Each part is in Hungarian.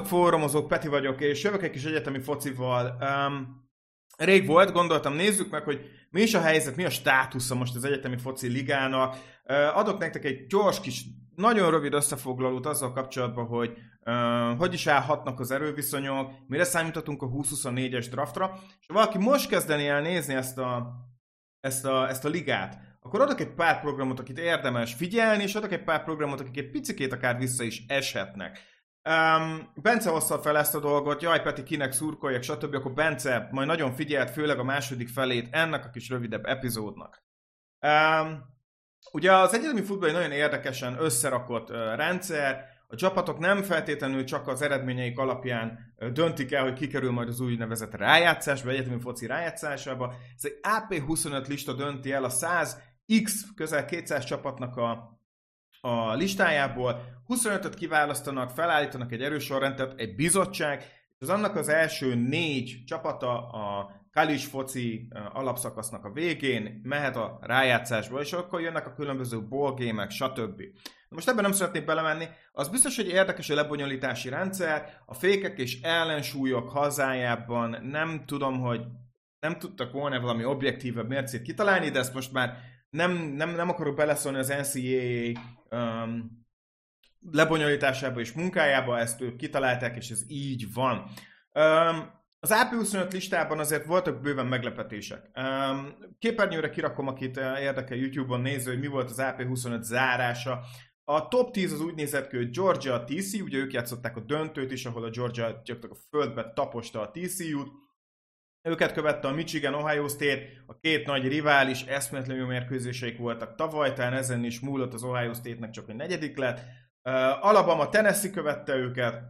Sziasztok, fórumozók, Peti vagyok, és jövök egy kis egyetemi focival. Um, rég volt, gondoltam, nézzük meg, hogy mi is a helyzet, mi a státusza most az egyetemi foci ligának. Uh, adok nektek egy gyors kis, nagyon rövid összefoglalót azzal kapcsolatban, hogy uh, hogy is állhatnak az erőviszonyok, mire számíthatunk a 2024-es draftra, és ha valaki most kezdeni el nézni ezt a, ezt a, ezt a ligát, akkor adok egy pár programot, akit érdemes figyelni, és adok egy pár programot, akik egy picikét akár vissza is eshetnek. Um, Bence hozta fel ezt a dolgot, jaj Peti, kinek szurkoljak, stb. Akkor Bence majd nagyon figyelt, főleg a második felét ennek a kis rövidebb epizódnak. Um, ugye az egyetemi futball egy nagyon érdekesen összerakott uh, rendszer, a csapatok nem feltétlenül csak az eredményeik alapján uh, döntik el, hogy kikerül majd az úgynevezett rájátszásba, egyetemi foci rájátszásába. Ez egy AP25 lista dönti el a 100 X, közel 200 csapatnak a a listájából, 25-öt kiválasztanak, felállítanak egy erősorrendet, egy bizottság, és az annak az első négy csapata a Kalis foci alapszakasznak a végén mehet a rájátszásba, és akkor jönnek a különböző ballgémek, stb. Most ebben nem szeretnék belemenni, az biztos, hogy érdekes a lebonyolítási rendszer, a fékek és ellensúlyok hazájában nem tudom, hogy nem tudtak volna valami objektívebb mércét kitalálni, de ezt most már nem, nem, nem akarok beleszólni az NCAA um, lebonyolításába és munkájába, ezt ők kitalálták, és ez így van. Um, az AP25 listában azért voltak bőven meglepetések. Um, képernyőre kirakom, akit érdekel YouTube-on néző, hogy mi volt az AP25 zárása. A top 10 az úgy nézett ki, hogy Georgia TC, ugye ők játszották a döntőt is, ahol a Georgia gyakorlatilag a földbe taposta a TCU-t. Őket követte a Michigan, Ohio State, a két nagy rivális, eszméletlenül mérkőzéseik voltak tavaly, talán ezen is múlott az Ohio State-nek csak egy negyedik lett. Uh, Alabama, Tennessee követte őket,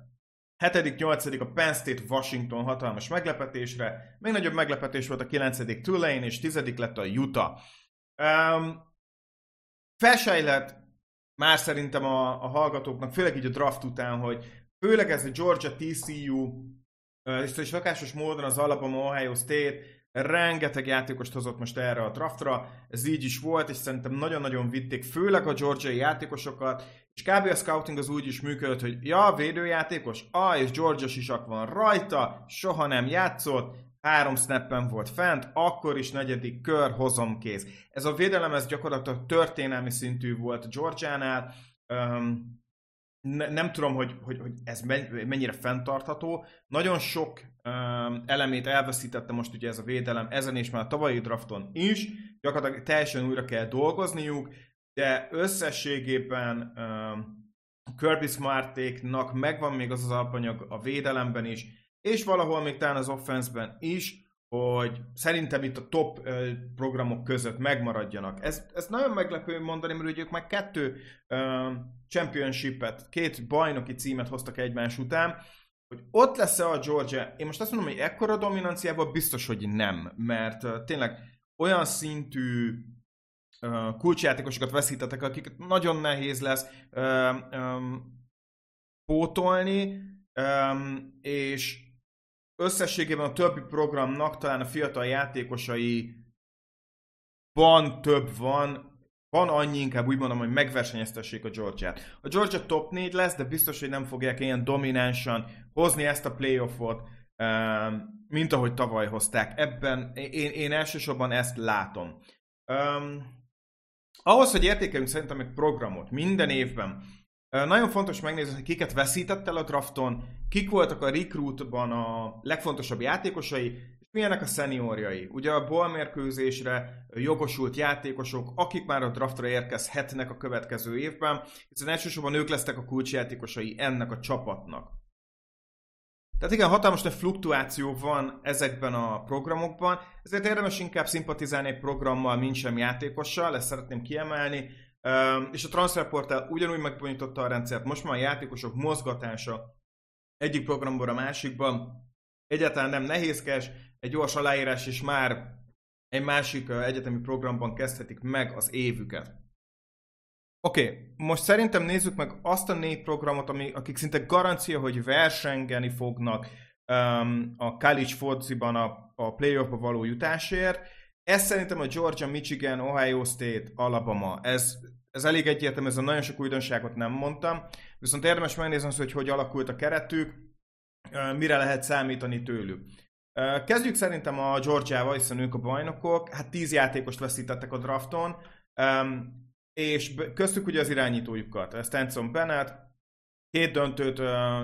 hetedik, nyolcadik a Penn State, Washington hatalmas meglepetésre, még nagyobb meglepetés volt a kilencedik Tulane, és tizedik lett a Utah. Um, felsejlett már szerintem a, a hallgatóknak, főleg így a draft után, hogy főleg ez a Georgia TCU és, lakásos módon az Alabama Ohio State rengeteg játékost hozott most erre a draftra, ez így is volt, és szerintem nagyon-nagyon vitték, főleg a georgiai játékosokat, és kb. a scouting az úgy is működött, hogy ja, védőjátékos, ah, és Georgia sisak van rajta, soha nem játszott, három snappen volt fent, akkor is negyedik kör, hozom kéz. Ez a védelem, ez gyakorlatilag történelmi szintű volt Georgiánál, um, ne, nem tudom, hogy, hogy, hogy ez mennyire fenntartható. Nagyon sok um, elemét elveszítette most ugye ez a védelem ezen és már a tavalyi drafton is. Gyakorlatilag teljesen újra kell dolgozniuk, de összességében um, Kirby Smartéknak megvan még az az alapanyag a védelemben is, és valahol még talán az offenszben is, hogy szerintem itt a top programok között megmaradjanak. Ez, ez nagyon meglepő mondani, mert ugye ők meg kettő championship-et, két bajnoki címet hoztak egymás után, hogy ott lesz-e a Georgia, én most azt mondom, hogy ekkora dominanciában biztos, hogy nem, mert tényleg olyan szintű uh, kulcsjátékosokat veszítettek, akiket nagyon nehéz lesz pótolni, és összességében a többi programnak talán a fiatal játékosai van több van, van annyi inkább úgy mondom, hogy megversenyeztessék a Georgia-t. A Georgia top 4 lesz, de biztos, hogy nem fogják ilyen dominánsan hozni ezt a playoffot, ehm, mint ahogy tavaly hozták. Ebben én, én elsősorban ezt látom. Um, ahhoz, hogy értékeljünk szerintem egy programot minden évben, nagyon fontos megnézni, hogy kiket veszített el a drafton, kik voltak a recruitban a legfontosabb játékosai, és milyenek a szeniorjai. Ugye a bolmérkőzésre jogosult játékosok, akik már a draftra érkezhetnek a következő évben, hiszen elsősorban ők lesznek a kulcsjátékosai ennek a csapatnak. Tehát igen, hatalmas nagy fluktuáció van ezekben a programokban, ezért érdemes inkább szimpatizálni egy programmal, mint sem játékossal, ezt szeretném kiemelni, és a transferportál ugyanúgy megbonyította a rendszert. Most már a játékosok mozgatása egyik programból a másikba egyáltalán nem nehézkes, egy gyors aláírás és már egy másik egyetemi programban kezdhetik meg az évüket. Oké, okay, most szerintem nézzük meg azt a négy programot, ami, akik szinte garancia, hogy versengeni fognak um, a college fociban a, a playoffba való jutásért. Ez szerintem a Georgia, Michigan, Ohio State, Alabama. Ez ez elég egyértelmű, ez a nagyon sok újdonságot nem mondtam, viszont érdemes megnézni hogy hogy alakult a keretük, mire lehet számítani tőlük. Kezdjük szerintem a Georgiával, hiszen ők a bajnokok. Hát 10 játékost veszítettek a drafton, és köztük ugye az irányítójukat. Stenson Bennett, két döntőt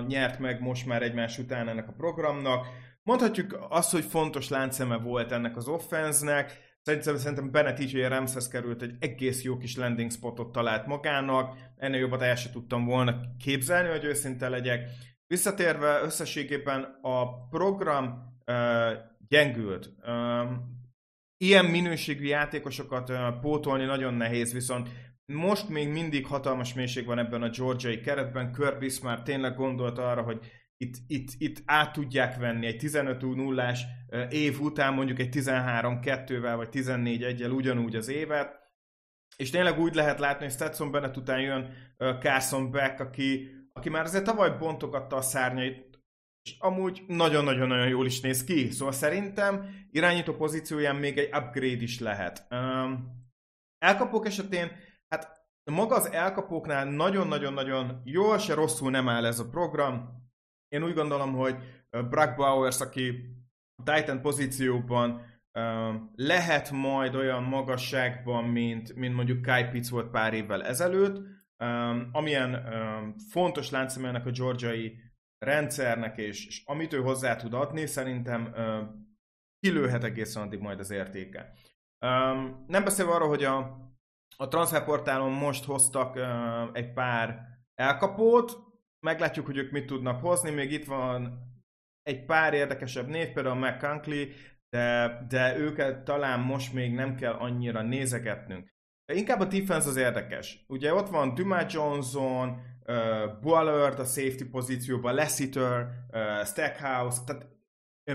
nyert meg most már egymás után ennek a programnak. Mondhatjuk azt, hogy fontos láncszeme volt ennek az offenznek. Szerintem, szerintem Bennett így, hogy a Ramshez került, egy egész jó kis landing spotot talált magának. Ennél jobbat el sem tudtam volna képzelni, hogy őszinte legyek. Visszatérve összességében a program uh, gyengült. Um, ilyen minőségű játékosokat uh, pótolni nagyon nehéz, viszont most még mindig hatalmas mélység van ebben a georgiai keretben. Kirby már tényleg gondolt arra, hogy itt, itt, itt át tudják venni egy 15 0 év után mondjuk egy 13-2-vel vagy 14-1-el ugyanúgy az évet, és tényleg úgy lehet látni, hogy Stetson Bennett után jön Carson Beck, aki, aki már azért tavaly bontogatta a szárnyait, és amúgy nagyon-nagyon-nagyon jól is néz ki. Szóval szerintem irányító pozícióján még egy upgrade is lehet. Elkapók esetén, hát maga az elkapóknál nagyon-nagyon-nagyon jól se rosszul nem áll ez a program. Én úgy gondolom, hogy Brock Bowers, aki a Titan pozícióban lehet majd olyan magasságban, mint, mint mondjuk Kai Pitts volt pár évvel ezelőtt, amilyen fontos láncemelnek a georgiai rendszernek, és, és amit ő hozzá tud adni, szerintem kilőhet egészen addig majd az értéke. Nem beszélve arról, hogy a, a transferportálon most hoztak egy pár elkapót, meglátjuk, hogy ők mit tudnak hozni, még itt van egy pár érdekesebb név, például McCunkley, de, de őket talán most még nem kell annyira nézegetnünk. Inkább a defense az érdekes. Ugye ott van Dumas Johnson, uh, Bullard a safety pozícióban, Lessiter, uh, Stackhouse, tehát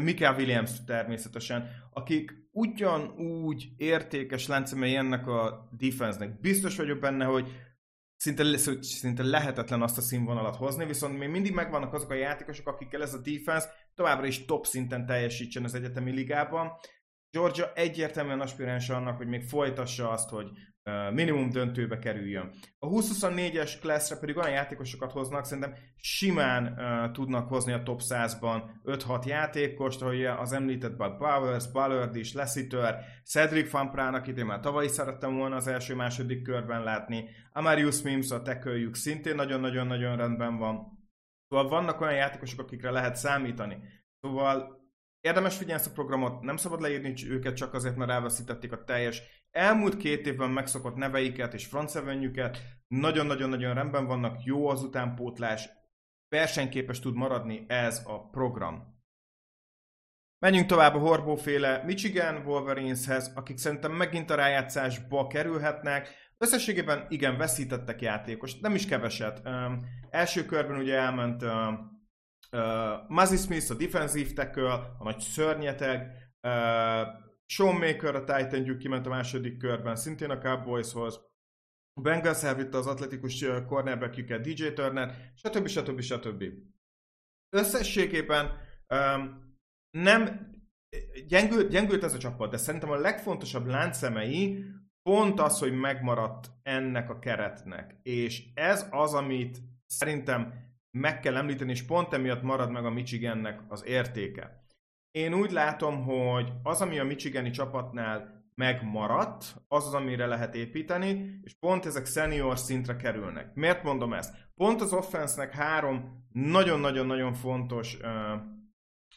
Mikael Williams természetesen, akik ugyanúgy értékes láncemei ennek a defense-nek. Biztos vagyok benne, hogy szinte, szinte lehetetlen azt a színvonalat hozni, viszont még mindig megvannak azok a játékosok, akikkel ez a defense továbbra is top szinten teljesítsen az egyetemi ligában. Georgia egyértelműen aspiráns annak, hogy még folytassa azt, hogy minimum döntőbe kerüljön. A 20-24-es classre pedig olyan játékosokat hoznak, szerintem simán uh, tudnak hozni a top 100-ban 5-6 játékost, ahogy az említett Bud Powers, Ballard is, Lessiter, Cedric Van Prán, akit én már tavaly szerettem volna az első-második körben látni, Amarius Mims, a teköljük szintén nagyon-nagyon-nagyon rendben van. Szóval vannak olyan játékosok, akikre lehet számítani. Szóval Érdemes figyelni ezt a programot, nem szabad leírni őket csak azért, mert elveszítették a teljes elmúlt két évben megszokott neveiket és front Nagyon-nagyon-nagyon rendben vannak, jó az utánpótlás, versenyképes tud maradni ez a program. Menjünk tovább a Horbóféle Michigan Wolverineshez, akik szerintem megint a rájátszásba kerülhetnek. Összességében igen, veszítettek játékos, nem is keveset. Um, első körben ugye elment um, Uh, Muzzy Smith a defensív tackle, a nagy szörnyeteg, uh, Sean Maker a Titan kiment a második körben, szintén a Cowboyshoz, a Bengals elvitte az atletikus cornerbackjüket DJ Turner, stb. stb. stb. Összességében um, nem gyengült, gyengült ez a csapat, de szerintem a legfontosabb láncszemei pont az, hogy megmaradt ennek a keretnek. És ez az, amit szerintem meg kell említeni, és pont emiatt marad meg a Michigannek az értéke. Én úgy látom, hogy az, ami a Michigani csapatnál megmaradt, az az, amire lehet építeni, és pont ezek senior szintre kerülnek. Miért mondom ezt? Pont az offense három nagyon-nagyon-nagyon fontos uh,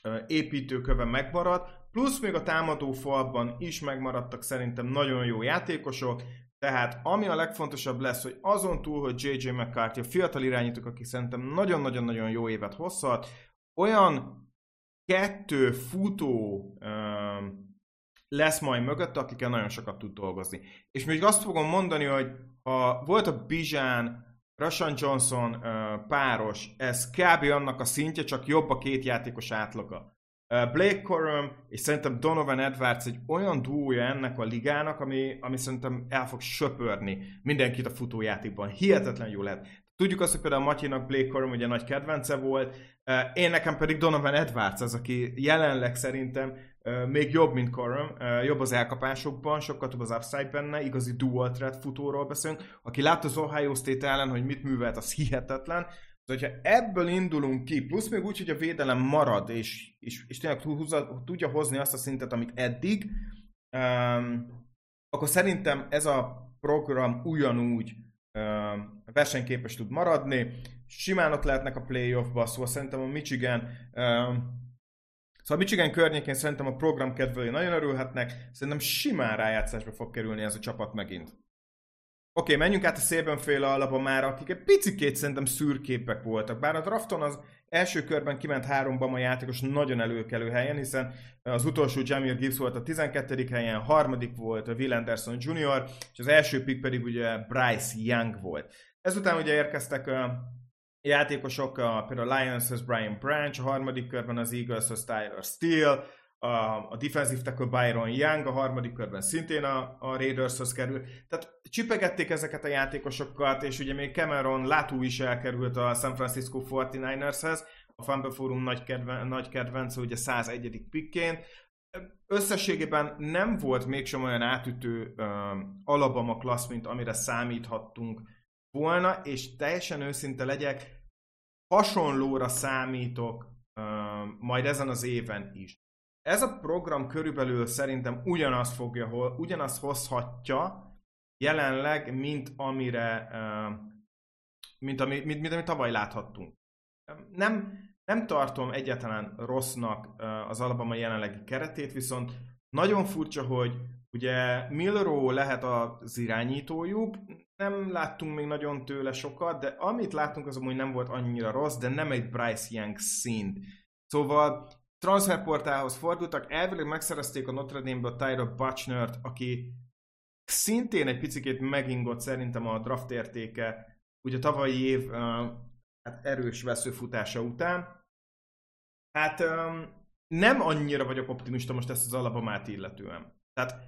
uh, építőköve megmaradt, plusz még a támadó falban is megmaradtak szerintem nagyon jó játékosok, tehát ami a legfontosabb lesz, hogy azon túl, hogy JJ McCarthy, a fiatal irányítók, aki szerintem nagyon-nagyon-nagyon jó évet hozhat, olyan kettő futó um, lesz majd mögött, akikkel nagyon sokat tud dolgozni. És még azt fogom mondani, hogy ha volt a Bizsán, Rashan Johnson uh, páros, ez kb. annak a szintje, csak jobb a két játékos átlaga. Blake Corum és szerintem Donovan Edwards egy olyan duója ennek a ligának, ami, ami szerintem el fog söpörni mindenkit a futójátékban. Hihetetlen jó lehet. Tudjuk azt, hogy például Matyinak Blake Corum ugye nagy kedvence volt, én nekem pedig Donovan Edwards az, aki jelenleg szerintem még jobb, mint Corum, jobb az elkapásokban, sokkal több az upside benne, igazi dual threat futóról beszélünk. Aki látta az Ohio State ellen, hogy mit művelt, az hihetetlen. De hogyha ebből indulunk ki, plusz még úgy, hogy a védelem marad, és, és, és tényleg tudja hozni azt a szintet, amit eddig, um, akkor szerintem ez a program ugyanúgy versenyképes tud maradni. Simán ott lehetnek a playoffba, szóval szerintem a Michigan Szóval Michigan környékén szerintem a program kedvelői nagyon örülhetnek, szerintem simán rájátszásba fog kerülni ez a csapat megint. Oké, okay, menjünk át a szélben féle Alabamára, akik egy picikét szerintem szürképek voltak. Bár a drafton az első körben kiment három Bama játékos nagyon előkelő helyen, hiszen az utolsó Jamil Gibbs volt a 12. helyen, harmadik volt a Will Anderson Jr., és az első pick pedig ugye Bryce Young volt. Ezután ugye érkeztek játékosok, a, például a Lions-hoz Brian Branch, a harmadik körben az Eagles-hoz Tyler Steele, a, a defensive tackle Byron Young, a harmadik körben szintén a, a Raidershoz kerül. Tehát csipegették ezeket a játékosokat, és ugye még Cameron Latu is elkerült a San Francisco 49ershez, a Fumble Forum nagy, kedven, nagy kedvence, ugye 101. pikként. Összességében nem volt mégsem olyan átütő uh, Alabama klassz, mint amire számíthattunk volna, és teljesen őszinte legyek, hasonlóra számítok uh, majd ezen az éven is. Ez a program körülbelül szerintem ugyanazt fogja, ugyanazt hozhatja jelenleg, mint amire mint, ami, mint, mint amit tavaly láthattunk. Nem, nem tartom egyáltalán rossznak az Alabama jelenlegi keretét, viszont nagyon furcsa, hogy ugye Milrow lehet az irányítójuk, nem láttunk még nagyon tőle sokat, de amit láttunk az amúgy nem volt annyira rossz, de nem egy Bryce Young szint. Szóval transferportához fordultak, elvileg megszerezték a Notre Dame-be a Tyra Butchnert, aki szintén egy picit megingott szerintem a draft értéke, ugye tavalyi év hát erős veszőfutása után. Hát nem annyira vagyok optimista most ezt az alapomát illetően. Tehát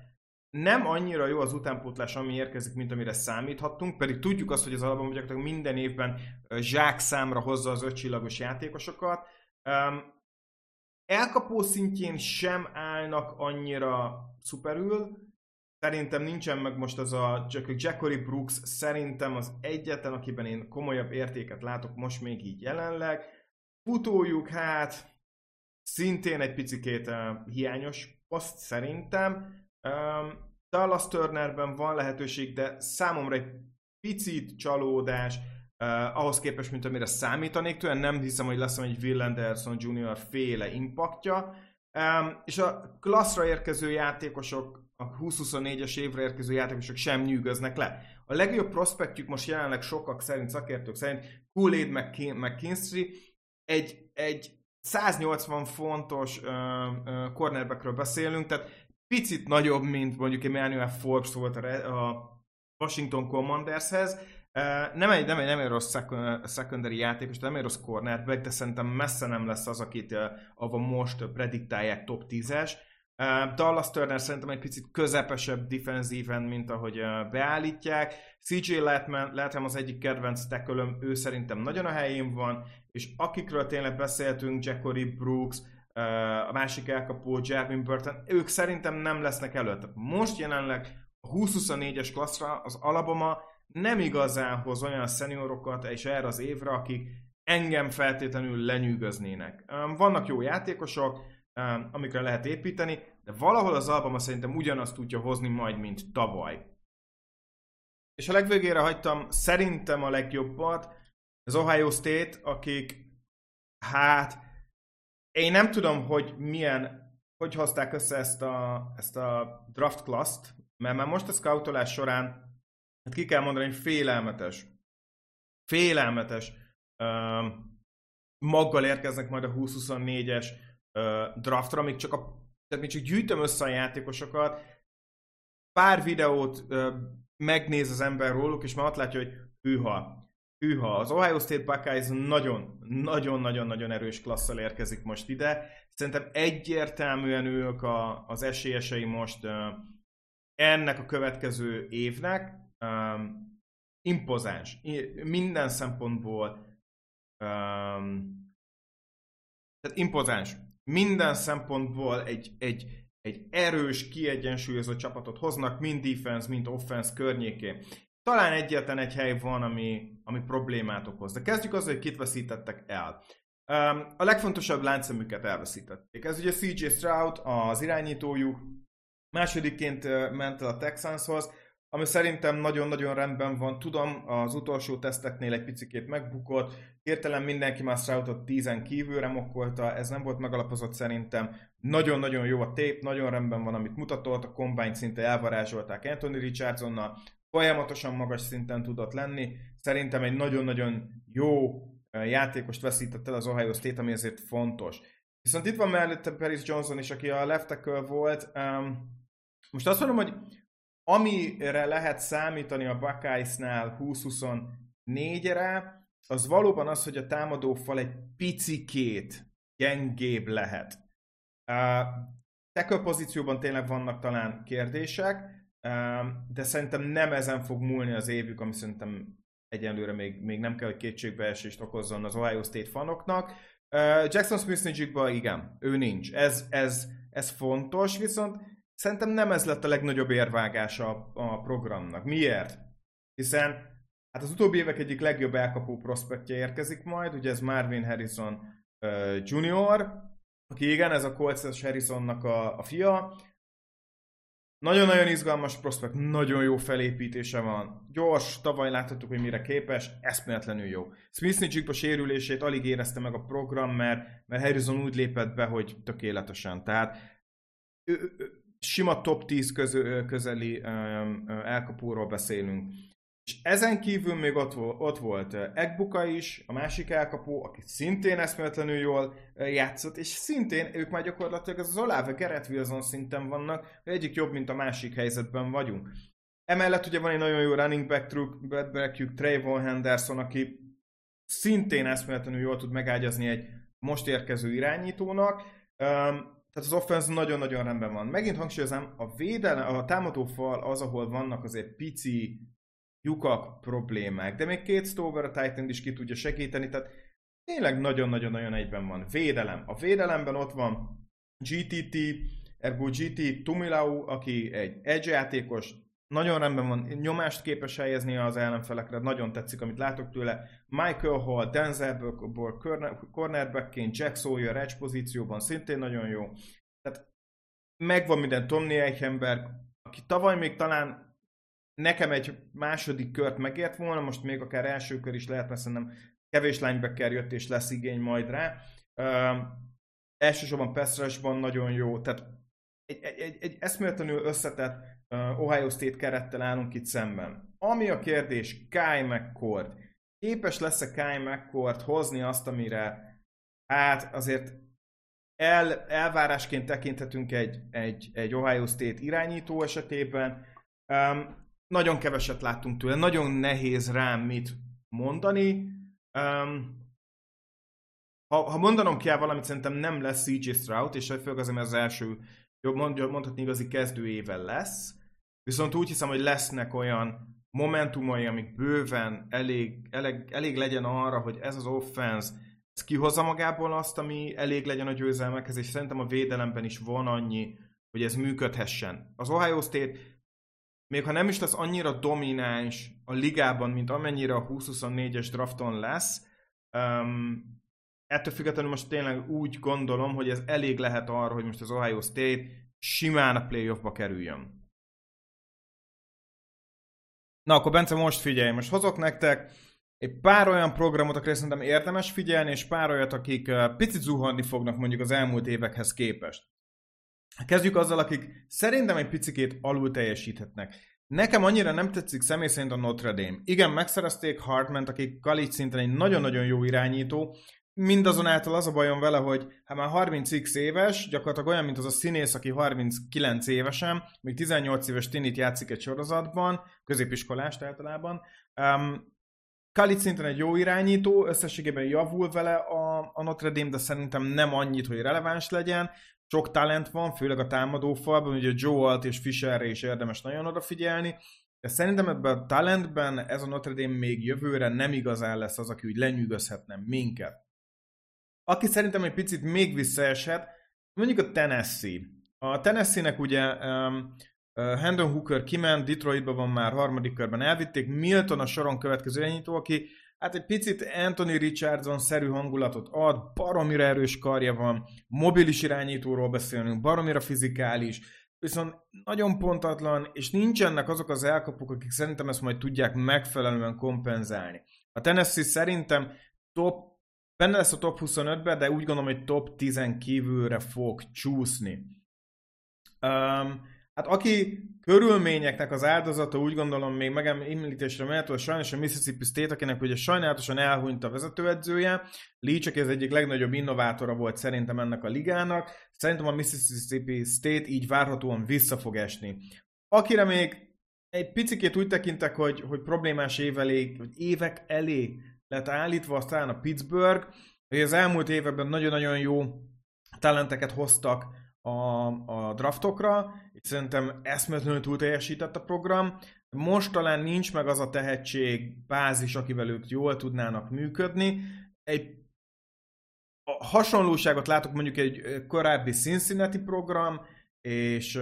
nem annyira jó az utánpótlás, ami érkezik, mint amire számíthattunk, pedig tudjuk azt, hogy az alapban gyakorlatilag minden évben zsák számra hozza az ötcsillagos játékosokat. Um, elkapó szintjén sem állnak annyira szuperül, Szerintem nincsen meg most az a Jackory Brooks, szerintem az egyetlen, akiben én komolyabb értéket látok most még így jelenleg. Futójuk hát szintén egy picikét uh, hiányos poszt szerintem. Um, Dallas Turnerben van lehetőség, de számomra egy picit csalódás, uh, ahhoz képest, mint amire számítanék tőle, nem hiszem, hogy lesz egy Will Anderson Jr. féle impaktja, um, és a klasszra érkező játékosok, a 20-24-es évre érkező játékosok sem nyűgöznek le. A legjobb prospektjük most jelenleg sokak szerint, szakértők szerint Kool-Aid McKinstry egy, egy 180 fontos uh, uh, cornerbackről beszélünk, tehát picit nagyobb, mint mondjuk Emmanuel Forbes volt a, Washington Commandershez. Nem egy, nem egy, nem egy rossz secondary játékos, nem egy rossz cornerback, de szerintem messze nem lesz az, akit ahol most prediktálják top 10-es. Dallas Turner szerintem egy picit közepesebb defensíven, mint ahogy beállítják. CJ Letman, az egyik kedvenc tekölöm, ő szerintem nagyon a helyén van, és akikről tényleg beszéltünk, Jackory Brooks, a másik elkapó Jeremy Burton, ők szerintem nem lesznek előtt. Most jelenleg a 20-24-es klasszra az Alabama nem igazán hoz olyan szeniorokat és erre az évre, akik engem feltétlenül lenyűgöznének. Vannak jó játékosok, amikre lehet építeni, de valahol az Alabama szerintem ugyanazt tudja hozni majd, mint tavaly. És a legvégére hagytam szerintem a legjobbat, az Ohio State, akik hát én nem tudom, hogy milyen, hogy hozták össze ezt a, ezt a draft class-t, mert már most a scoutolás során, hát ki kell mondani, hogy félelmetes. Félelmetes. Uh, maggal érkeznek majd a 2024-es uh, draftra, még csak a, tehát még csak gyűjtöm össze a játékosokat, pár videót uh, megnéz az ember róluk, és már ott látja, hogy hűha, hűha, az Ohio State Buckeyes nagyon, nagyon-nagyon-nagyon erős klasszal érkezik most ide. Szerintem egyértelműen ők a, az esélyesei most ennek a következő évnek. Um, impozáns. Minden szempontból um, tehát impozáns. minden szempontból egy, egy, egy erős, kiegyensúlyozott csapatot hoznak, mind defense, mind offense környékén. Talán egyetlen egy hely van, ami, ami problémát okoz. De kezdjük azzal, hogy kit veszítettek el. Um, a legfontosabb láncszemüket elveszítették. Ez ugye CJ Stroud, az irányítójuk, másodikként ment el a Texanshoz, ami szerintem nagyon-nagyon rendben van. Tudom, az utolsó teszteknél egy picikét megbukott, hirtelen mindenki már Stroudot 10 kívülre mokkolta, ez nem volt megalapozott szerintem. Nagyon-nagyon jó a tép, nagyon rendben van, amit mutatott, a combine szinte elvarázsolták Anthony Richardsonnal, folyamatosan magas szinten tudott lenni. Szerintem egy nagyon-nagyon jó játékost veszített el az Ohio State, ami ezért fontos. Viszont itt van mellette Paris Johnson is, aki a left tackle volt. Um, most azt mondom, hogy amire lehet számítani a Buckeyes-nál 20-24-re, az valóban az, hogy a támadó fal egy picikét gyengébb lehet. Uh, tackle pozícióban tényleg vannak talán kérdések, de szerintem nem ezen fog múlni az évük, ami szerintem egyenlőre még, még nem kell, hogy kétségbeesést okozzon az Ohio State fanoknak. Uh, Jackson Smith igen, ő nincs. Ez, ez, ez fontos, viszont szerintem nem ez lett a legnagyobb érvágása a programnak. Miért? Hiszen hát az utóbbi évek egyik legjobb elkapó prospektje érkezik majd, ugye ez Marvin Harrison uh, Junior, aki igen, ez a Colts Harrisonnak a, a fia, nagyon-nagyon izgalmas prospekt, nagyon jó felépítése van. Gyors, tavaly láthattuk, hogy mire képes, eszméletlenül jó. Smith Nichikba sérülését alig érezte meg a program, mert, mert Harrison úgy lépett be, hogy tökéletesen. Tehát ő, sima top 10 közö, közeli elkapóról beszélünk. És ezen kívül még ott, ott volt Egbuka is, a másik elkapó, aki szintén eszméletlenül jól játszott, és szintén ők már gyakorlatilag az Olave Gerett Wilson szinten vannak, egyik jobb, mint a másik helyzetben vagyunk. Emellett ugye van egy nagyon jó running back backjük, Trayvon Henderson, aki szintén eszméletlenül jól tud megágyazni egy most érkező irányítónak. Tehát az offense nagyon-nagyon rendben van. Megint hangsúlyozom, a védelem, a támadó fal az, ahol vannak azért pici lyukak, problémák, de még két Stover a Titan is ki tudja segíteni, tehát tényleg nagyon-nagyon-nagyon egyben van. Védelem. A védelemben ott van GTT, ergo GT Tumilau, aki egy edge játékos, nagyon rendben van, nyomást képes helyezni az ellenfelekre, nagyon tetszik, amit látok tőle. Michael Hall, Denzel Burke, cornerbackként, Jack Sawyer edge pozícióban szintén nagyon jó. Tehát megvan minden Tomny Eichenberg, aki tavaly még talán nekem egy második kört megért volna, most még akár első kör is lehet, mert szerintem kevés linebacker jött és lesz igény majd rá. Uh, elsősorban Pestrasban nagyon jó, tehát egy, egy, egy, egy eszméletlenül összetett Ohio State kerettel állunk itt szemben. Ami a kérdés, Kai McCord. Képes lesz-e Kai McCord hozni azt, amire hát azért el, elvárásként tekinthetünk egy, egy, egy Ohio State irányító esetében. Um, nagyon keveset láttunk tőle, nagyon nehéz rám mit mondani. Um, ha, ha mondanom kell valamit, szerintem nem lesz CJ Stroud, és főleg azért, mert az első, jobb mond, mondhatni igazi kezdőével lesz. Viszont úgy hiszem, hogy lesznek olyan momentumai, amik bőven elég, elég, elég legyen arra, hogy ez az offense ez kihozza magából azt, ami elég legyen a győzelmekhez, és szerintem a védelemben is van annyi, hogy ez működhessen. Az Ohio State még ha nem is lesz annyira domináns a ligában, mint amennyire a 2024-es drafton lesz, um, ettől függetlenül most tényleg úgy gondolom, hogy ez elég lehet arra, hogy most az Ohio State simán a playoffba kerüljön. Na akkor Bence, most figyelj, most hozok nektek egy pár olyan programot, akire szerintem érdemes figyelni, és pár olyat, akik picit zuhanni fognak mondjuk az elmúlt évekhez képest. Kezdjük azzal, akik szerintem egy picikét alul teljesíthetnek. Nekem annyira nem tetszik személy szerint a Notre Dame. Igen, megszerezték Hartman, aki college szinten egy nagyon-nagyon jó irányító, mindazonáltal az a bajom vele, hogy hát már 30x éves, gyakorlatilag olyan, mint az a színész, aki 39 évesen, még 18 éves tinit játszik egy sorozatban, középiskolást általában. Um, Khalid szinten egy jó irányító, összességében javul vele a, a Notre Dame, de szerintem nem annyit, hogy releváns legyen sok talent van, főleg a támadó falban, ugye Joe Alt és Fisherre is érdemes nagyon odafigyelni, de szerintem ebben a talentben ez a Notre Dame még jövőre nem igazán lesz az, aki úgy lenyűgözhetne minket. Aki szerintem egy picit még visszaeshet, Mondjuk a Tennessee. A Tennessee-nek ugye um, Hendon Hooker kiment, Detroitban van már harmadik körben elvitték, Milton a soron következő irányító, aki hát egy picit Anthony Richardson-szerű hangulatot ad, baromira erős karja van, mobilis irányítóról beszélünk, baromira fizikális, viszont nagyon pontatlan, és nincsenek azok az elkapuk, akik szerintem ezt majd tudják megfelelően kompenzálni. A Tennessee szerintem top, benne lesz a top 25-ben, de úgy gondolom, hogy top 10 kívülre fog csúszni. Um, Hát aki körülményeknek az áldozata, úgy gondolom még megemlítésre méltó, sajnos a Mississippi State, akinek ugye sajnálatosan elhunyt a vezetőedzője, Leach, aki az egyik legnagyobb innovátora volt szerintem ennek a ligának, szerintem a Mississippi State így várhatóan vissza fog esni. Akire még egy picit úgy tekintek, hogy, hogy problémás év elé, vagy évek elé lett állítva, aztán a Pittsburgh, hogy az elmúlt években nagyon-nagyon jó talenteket hoztak a, a draftokra, itt szerintem eszmetlenül túl teljesített a program, most talán nincs meg az a tehetség, bázis, akivel ők jól tudnának működni. Egy a hasonlóságot látok mondjuk egy korábbi Cincinnati program, és,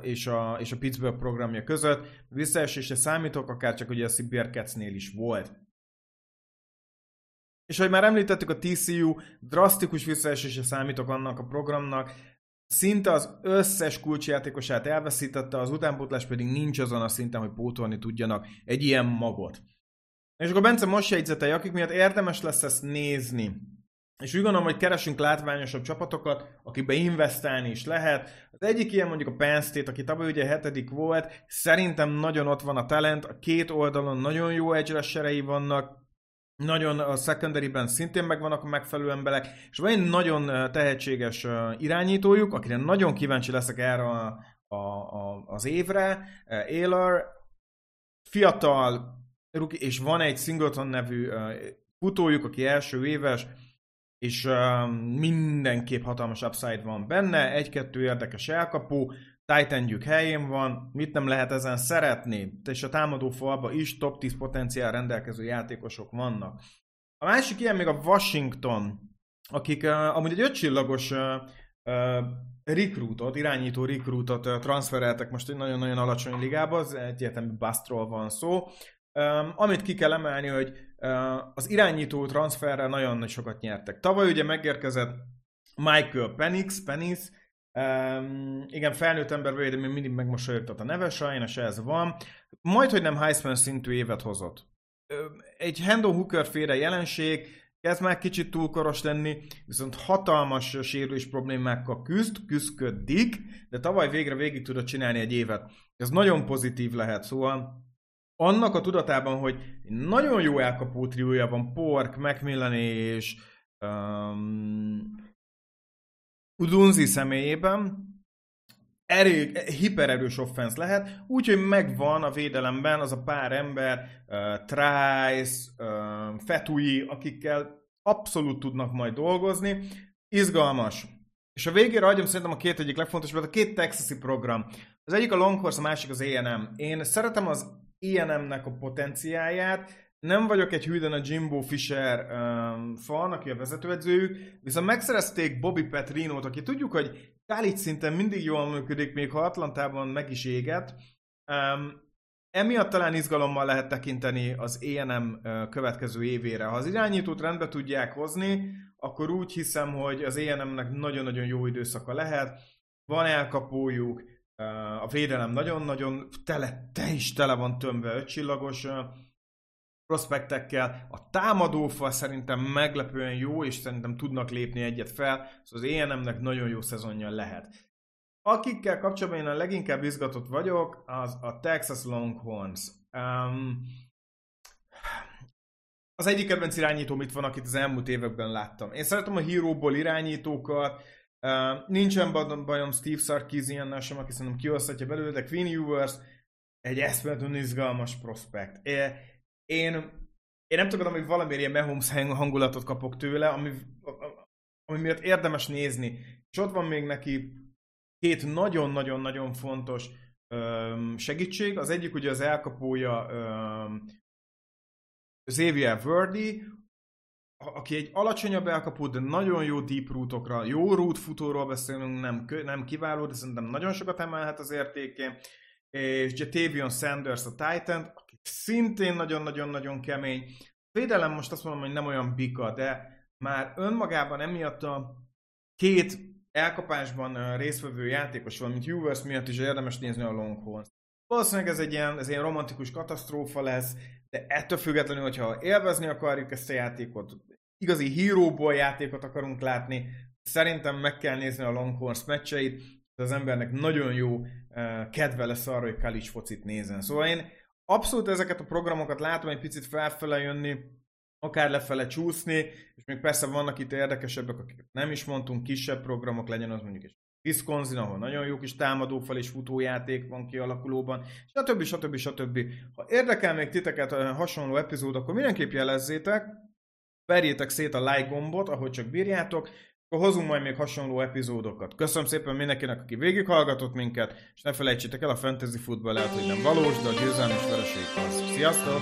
és, a, és a Pittsburgh programja között. Visszaesésre számítok, akár csak ugye a Cats-nél is volt. És ahogy már említettük, a TCU drasztikus visszaesésre számítok annak a programnak, szinte az összes kulcsjátékosát elveszítette, az utánpótlás pedig nincs azon a szinten, hogy pótolni tudjanak egy ilyen magot. És akkor Bence most jegyzetei, akik miatt érdemes lesz ezt nézni. És úgy gondolom, hogy keresünk látványosabb csapatokat, akikbe investálni is lehet. Az egyik ilyen mondjuk a Penn State, aki tavaly ugye hetedik volt, szerintem nagyon ott van a talent, a két oldalon nagyon jó edge vannak, nagyon a secondary-ben szintén megvannak a megfelelő emberek, és van egy nagyon tehetséges irányítójuk, akire nagyon kíváncsi leszek erre a, a, a, az évre. Éler, fiatal, és van egy Singleton nevű futójuk, aki első éves, és mindenképp hatalmas upside van benne, egy-kettő érdekes elkapó, Titanjük helyén van, mit nem lehet ezen szeretni, és a támadó falba is top 10 potenciál rendelkező játékosok vannak. A másik ilyen még a Washington, akik uh, amúgy egy ötcsillagos uh, uh, recruitot, irányító recruitot uh, transfereltek most egy nagyon-nagyon alacsony ligába, az egyértelmű bustról van szó. Um, amit ki kell emelni, hogy uh, az irányító transferrel nagyon sokat nyertek. Tavaly ugye megérkezett Michael Penix, Penix Um, igen, felnőtt ember vagy, de még mindig megmosolyogtat a neve, sajnos ez van. Majd, hogy nem Heisman szintű évet hozott. Egy Hendon Hooker féle jelenség, kezd már kicsit túlkoros lenni, viszont hatalmas sérülés problémákkal küzd, küzdködik, de tavaly végre végig tudott csinálni egy évet. Ez nagyon pozitív lehet, szóval annak a tudatában, hogy nagyon jó elkapó triója van, Pork, Macmillan és um, Udunzi személyében erő, hipererős offense lehet, úgyhogy megvan a védelemben az a pár ember, uh, Trice, uh, Fetui, akikkel abszolút tudnak majd dolgozni. Izgalmas. És a végére adjam szerintem a két egyik legfontosabb, a két texasi program. Az egyik a Longhorse, a másik az A&M. Én szeretem az A&M-nek a potenciáját, nem vagyok egy hűden a Jimbo Fisher um, fan, aki a vezetőedzőjük, viszont megszerezték Bobby Petrinót, aki tudjuk, hogy college szinten mindig jól működik, még ha Atlantában meg is éget. Um, emiatt talán izgalommal lehet tekinteni az ENM következő évére. Ha az irányítót rendbe tudják hozni, akkor úgy hiszem, hogy az ENM-nek nagyon-nagyon jó időszaka lehet. Van elkapójuk, a védelem nagyon-nagyon tele, te is tele van tömve ötcsillagos prospektekkel. A támadófal szerintem meglepően jó, és szerintem tudnak lépni egyet fel, szóval az ENM-nek nagyon jó szezonja lehet. Akikkel kapcsolatban én a leginkább izgatott vagyok, az a Texas Longhorns. Um, az egyik kedvenc irányító itt van, akit az elmúlt években láttam. Én szeretem a híróból irányítókat, uh, nincsen bajom Steve Sarkisian sem, aki szerintem kiosztatja belőle, de Queen Ewers egy eszméletlenül izgalmas prospekt. Én, én nem tudom, hogy valamiért ilyen Mahomes hangulatot kapok tőle, ami, ami miatt érdemes nézni. És ott van még neki két nagyon-nagyon-nagyon fontos öm, segítség. Az egyik ugye az elkapója öm, Xavier Verdi, aki egy alacsonyabb elkapó, de nagyon jó deep rootokra, jó root futóról beszélünk, nem, nem kiváló, de szerintem nagyon sokat emelhet az értékén. És Jatavion Sanders a Titan, szintén nagyon-nagyon-nagyon kemény. Védelem most azt mondom, hogy nem olyan bika, de már önmagában emiatt a két elkapásban résztvevő játékos, valamint Hughes miatt is érdemes nézni a Longhorns. Valószínűleg ez egy ilyen, ez egy romantikus katasztrófa lesz, de ettől függetlenül, hogyha élvezni akarjuk ezt a játékot, igazi híróból játékot akarunk látni, szerintem meg kell nézni a Longhorns meccseit, az embernek nagyon jó kedve lesz arra, hogy college focit nézen. Szóval én abszolút ezeket a programokat látom egy picit felfele jönni, akár lefele csúszni, és még persze vannak itt érdekesebbek, akiket nem is mondtunk, kisebb programok, legyen az mondjuk egy Wisconsin, ahol nagyon jó kis támadófal és futójáték van kialakulóban, stb. stb. stb. Ha érdekel még titeket a hasonló epizód, akkor mindenképp jelezzétek, verjétek szét a like gombot, ahogy csak bírjátok, akkor hozunk majd még hasonló epizódokat. Köszönöm szépen mindenkinek, aki végighallgatott minket, és ne felejtsétek el, a fantasy futball lehet, hogy nem valós, de a győzelmes vereség az. Sziasztok!